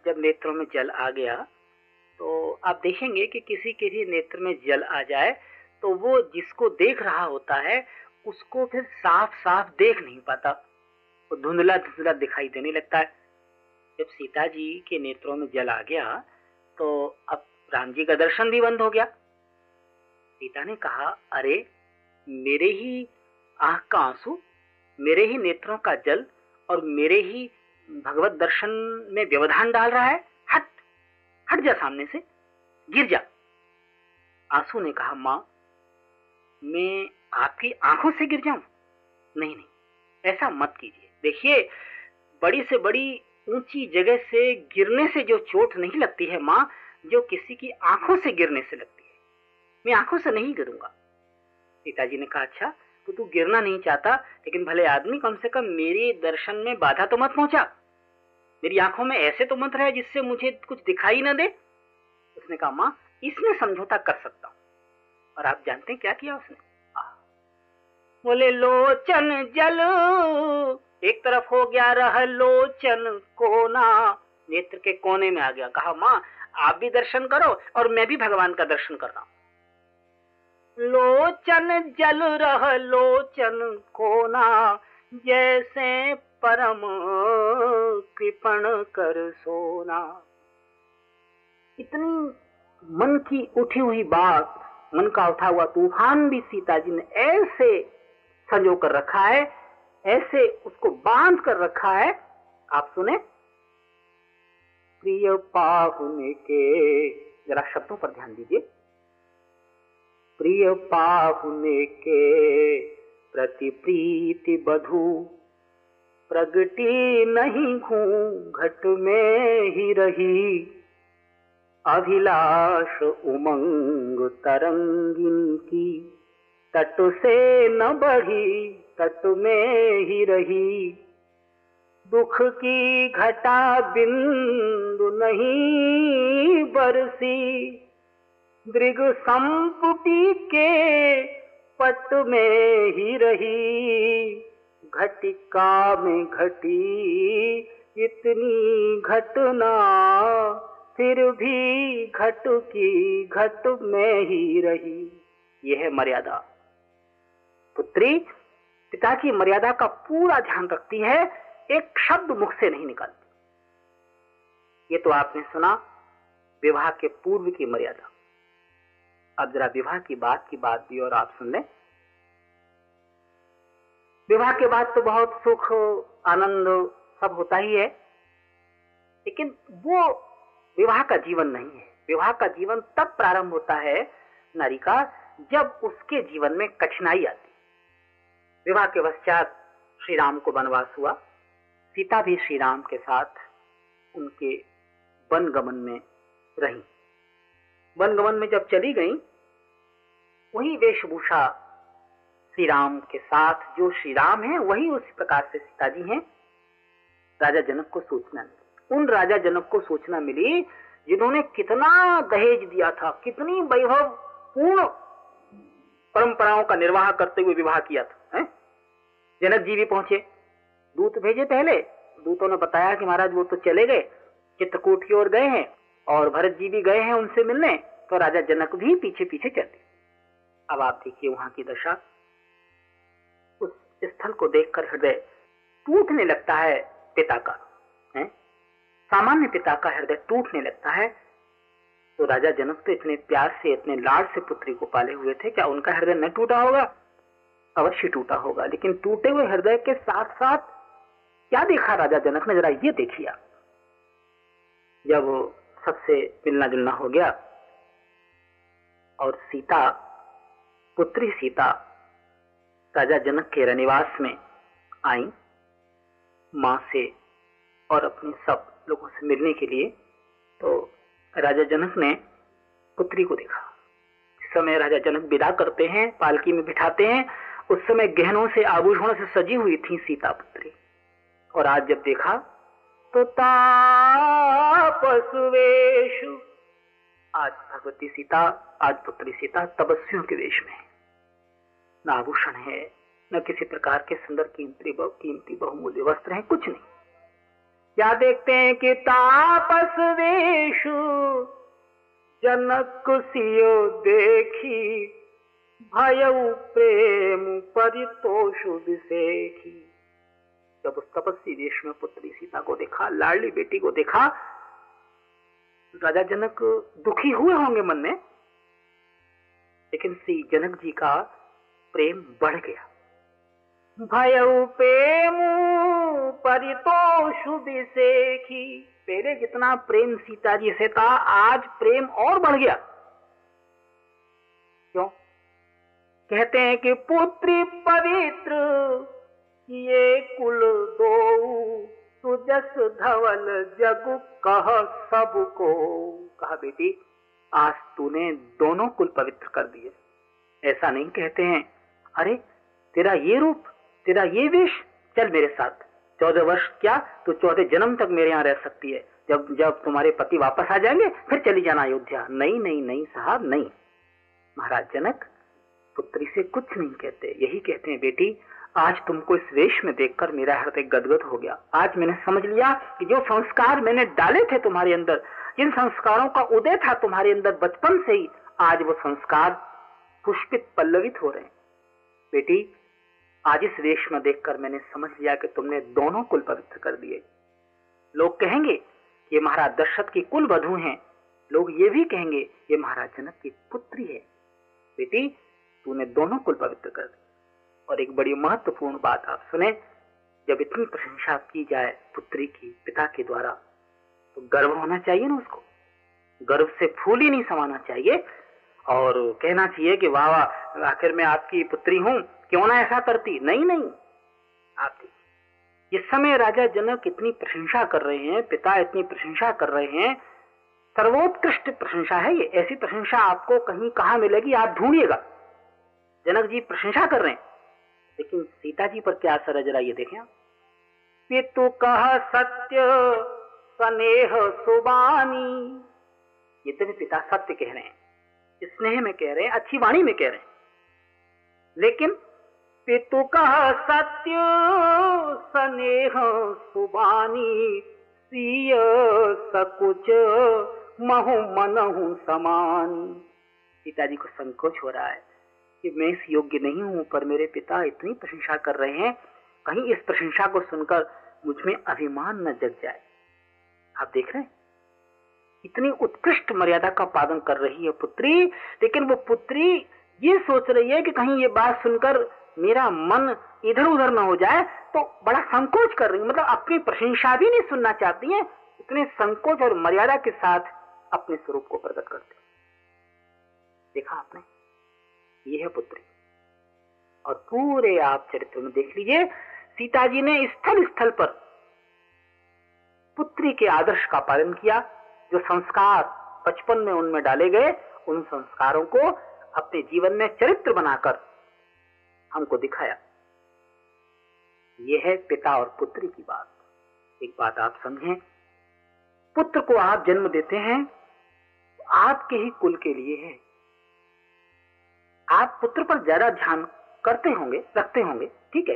जब नेत्रों में जल आ गया तो आप देखेंगे कि किसी के भी नेत्र में जल आ जाए तो वो जिसको देख रहा होता है, उसको फिर साफ़ साफ़ देख नहीं पाता। वो धुंधला धुंधला दिखाई देने लगता है। जब सीता जी के नेत्रों में जल आ गया तो अब राम जी का दर्शन भी बंद हो गया। सीता ने कहा, अरे, मेरे ही आँख का आँसू, मेरे ही नेत्रों का जल और मेरे ही भगवत दर्शन में व्यवधान डाल रहा है? हट हट जा सामने से, गिर जा। आँसू ने कहा, माँ, मैं आपकी आँखों से गिर जाऊँ? नहीं नहीं, ऐसा मत कीजिए। देखिए, बड़ी से बड़ी ऊँची जगह से गिरने से जो चोट नहीं लगती है, माँ, जो किसी की आँखों से गिरने से लगती है, मैं आँखों से नहीं गिरूँगा। पिताजी ने कहा अच्छा तो तू गिरना नहीं चाहता, लेकिन भले आदमी कम से कम मेरे दर्शन में बाधा तो मत पहुँचा। मेरी आँखों में ऐसे तो मत रहे जिससे मुझे कुछ दिखाई ना दे। उसने कहा, माँ, इसमें समझौता कर सकता हूँ। और आप जानते हैं क्या किया उसने? बोले, लोचन जल। एक तरफ़ हो गया रह लोचन कोना। नेत्र के कोने में आ गया। कहा, माँ, आप भी दर्शन करो और मैं भी भगवान का दर्शन कर रहा हूँ। लोचन जल रह लोचन कोना, जैसे परम कृपण कर सोना। इतनी मन की उठी हुई बात, मन का उठा हुआ तूफ़ान भी सीता जी ने ऐसे संजो कर रखा है, ऐसे उसको बाँध कर रखा है, आप सुने? प्रिय पाहुने के, जरा शब्दों पर ध्यान दीजिए। प्रिय पाहुने के प्रति प्रीति बधु। प्रगति नहीं घूं घट में ही रही। अभिलाष उमंग तरंगिन की, तट से न बढ़ी, तट में ही रही। दुख की घटा बिंदु नहीं बरसी दृग संपुटी के पट में ही रही। घटिका में घटी इतनी घटना, फिर भी घट की घट में ही रही। यह है मर्यादा। पुत्री, पिता की मर्यादा का पूरा ध्यान रखती है, एक शब्द मुख से नहीं निकलती। ये तो आपने सुना, विवाह के पूर्व की मर्यादा। अब जरा विवाह की बात की बात भी और आप सुन लें। विवाह के बाद तो बहुत सुख, आनंद सब होता ही है, लेकिन वो विवाह का जीवन नहीं है। विवाह का जीवन तब प्रारंभ होता है नारी का जब उसके जीवन में कठिनाई आती। विवाह के पश्चात श्री राम को वनवास हुआ। सीता भी श्री राम के साथ उनके वन गमन में रही। वन गमन में जब चली गई, वही वेशभूषा श्री राम के साथ, जो श्री राम है, वही उसी प्रकार से सीता जी हैं। राजा जनक को सूचना मिली। उन राजा जनक को सूचना मिली, जिन्होंने कितना दहेज दिया था, कितनी वैभव पूर्ण परंपराओं का निर्वाह करते हुए विवाह किया था, है? जनक जी भी पहुँचे। दूत भेजे पहले। दूतों ने बताया कि महाराज वो तो चले गए, चित्रकूट की ओर गए हैं। और भरत जी भी गए हैं उनसे मिलने तो राजा जनक भी पीछे पीछे चलते। अब आप देखिए वहाँ की दशा। उस स्थल को देखकर हृदय टूटने लगता है पिता का, है? सामान्य पिता का हृदय टूटने लगता है। तो राजा जनक तो इतने प्यार से, इतने लाड से पुत्री को पाले हुए थे, क्या उनका हृदय न टूटा होगा? अवश्य टूटा होगा, लेकिन टूटे हुए हृदय के साथ साथ क्या देखा राजा जनक ने? जरा ये देखिया जब सबसे मिलना जुलना हो गया। और सीता, पुत्री सीता, राजा जनक के रनिवास में आई। माँ से और अपने सब लोगों से मिलने के लिए तो राजा जनक ने पुत्री को देखा। जिस समय राजा जनक विदा करते हैं, पालकी में बिठाते हैं, उस समय गहनों से आभूषणों से सजी हुई थी सीता पुत्री। और आज जब देखा तापसवेशु आज भगवती सीता, आज पुत्री सीता तपस्वियों के वेश में न आभूषण है, न किसी प्रकार के सुंदर कीमती कीमती बहुमूल्य वस्त्र हैं, कुछ नहीं। क्या देखते हैं कि तापस वेशु जनक सियो देखी भय प्रेम परितोषु विशेखी जब उस तपस्वी देश में पुत्री सीता को देखा, लाडली बेटी को देखा राजा जनक दुखी हुए होंगे मन में, लेकिन श्री जनक जी का प्रेम बढ़ गया। भय प्रेम परितोषु विशेखी पहले जितना प्रेम सीता जी से था, आज प्रेम और बढ़ गया। क्यों? कहते हैं कि पुत्री पवित्र ये कुल दो तुजस धवल जग कह सबको। कहा बेटी, आज तूने दोनों कुल पवित्र कर दिए। ऐसा नहीं कहते हैं। अरे, तेरा ये रूप, तेरा ये वेश, चल मेरे साथ। चौदह वर्ष क्या तो चौदह जन्म तक मेरे यहाँ रह सकती है? जब जब तुम्हारे पति वापस आ जाएँगे, फिर चली जाना अयोध्या। नहीं नहीं नहीं साहब, नहीं। महाराज जनक, पुत्री से कुछ नहीं कहते। यही कहते हैं, बेटी आज तुमको इस वेश में देखकर मेरा हृदय गदगद हो गया। आज मैंने समझ लिया कि जो संस्कार मैंने डाले थे तुम्हारे अंदर, जिन संस्कारों का उदय था तुम्हारे अंदर बचपन से ही, आज वो संस्कार पुष्पित पल्लवित हो रहे हैं। बेटी, आज इस वेश में देखकर मैंने समझ लिया कि तुमने दोनों कुल पवित्र कर दिए। लोग कहेंगे, ये महाराज दशरथ की कुल वधु हैं। लोग ये भी कहेंगे, ये महाराज जनक की पुत्री है। बेटी, तूने दोनों कुल पवित्र कर दिए। और एक बड़ी महत्वपूर्ण बात आप सुने, जब इतनी प्रशंसा की जाए पुत्री की, पिता के द्वारा तो गर्व होना चाहिए ना उसको। गर्व से फूल ही नहीं समाना चाहिए और कहना चाहिए कि वाह वाह, आखिर मैं आपकी पुत्री हूँ, क्यों ना ऐसा करती? नहीं नहीं। आप देखिए इस समय राजा जनक इतनी प्रशंसा कर रहे हैं, पिता इतनी प्रशंसा कर रहे हैं, सर्वोत्कृष्ट प्रशंसा है ये। ऐसी प्रशंसा आपको कहीं कहा मिलेगी, आप ढूंढिएगा। जनक जी प्रशंसा कर रहे हैं। लेकिन सीता जी पर क्या असर है जरा ये देखें पितु कह सत्य, स्नेह सुबानी। ये तो पिता सत्य कह रहे हैं। स्नेह में कह रहे हैं, अच्छी वाणी में कह रहे हैं। लेकिन पितु कह सत्य, स्नेह सुबानी। सीय सकुच, महु मनहु समान। पिताजी को संकोच हो रहा है। कि मैं इस योग्य नहीं हूँ, पर मेरे पिता इतनी प्रशंसा कर रहे हैं। कहीं इस प्रशंसा को सुनकर मुझमें अभिमान न जग जाए। आप देख रहे हैं? इतनी उत्कृष्ट मर्यादा का पालन कर रही है पुत्री, लेकिन वो पुत्री ये सोच रही है कि कहीं ये बात सुनकर मेरा मन इधर उधर न हो जाए तो बड़ा संकोच कर रही मतलब अपनी प्रशंसा भी नहीं सुनना चाहती है, इतने संकोच और मर्यादा के साथ अपने स्वरूप को प्रकट करते देखा आपने? ये है पुत्री। और पूरे आप चरित्र में देख लीजिए सीता जी ने स्थल स्थल पर पुत्री के आदर्श का पालन किया, जो संस्कार बचपन में उनमें डाले गए, उन संस्कारों को अपने जीवन में चरित्र बनाकर हमको दिखाया। यह है पिता और पुत्री की बात। एक बात आप समझें, पुत्र को आप जन्म देते हैं तो आपके ही कुल के लिए है। आप पुत्र पर ज़्यादा ध्यान करते होंगे, रखते होंगे, ठीक है?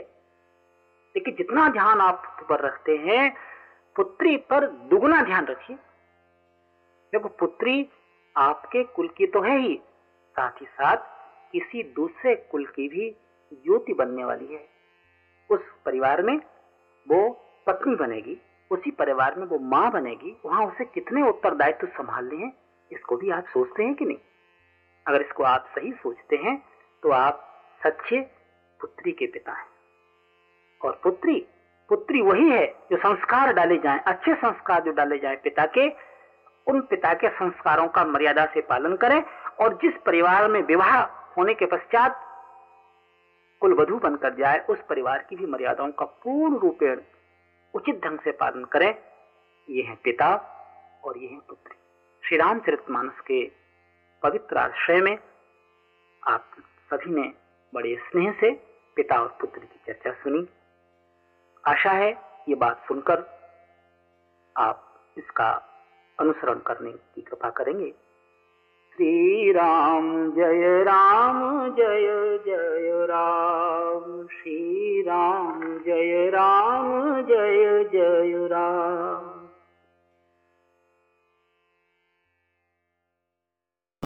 लेकिन जितना ध्यान आप पुत्र पर रखते हैं, पुत्री पर दुगुना ध्यान रखिए। देखो, पुत्री आपके कुल की तो है ही, साथ ही साथ किसी दूसरे कुल की भी ज्योति बनने वाली है। उस परिवार में वो पत्नी बनेगी, उसी परिवार में वो माँ बनेगी, वहाँ उसे कितने उत्तरदायित्व संभालने हैं, इसको भी आप सोचते हैं कि नहीं? अगर इसको आप सही सोचते हैं तो आप सच्चे पुत्री के पिता हैं। और पुत्री पुत्री वही है जो संस्कार डाले जाएँ, अच्छे संस्कार जो डाले जाएँ पिता के, उन पिता के संस्कारों का मर्यादा से पालन करें और जिस परिवार में विवाह होने के पश्चात कुल वधु बनकर जाए, उस परिवार की भी मर्यादाओं का पूर्ण रूपेण उचित ढंग से पालन करें। ये है पिता और ये है पुत्री। श्री रामचरित मानस के पवित्र आश्रय में आप सभी ने बड़े स्नेह से पिता और पुत्र की चर्चा सुनी। आशा है ये बात सुनकर आप इसका अनुसरण करने की कृपा करेंगे। श्री राम जय राम, जय जय राम। श्री राम जय राम, जय जय राम।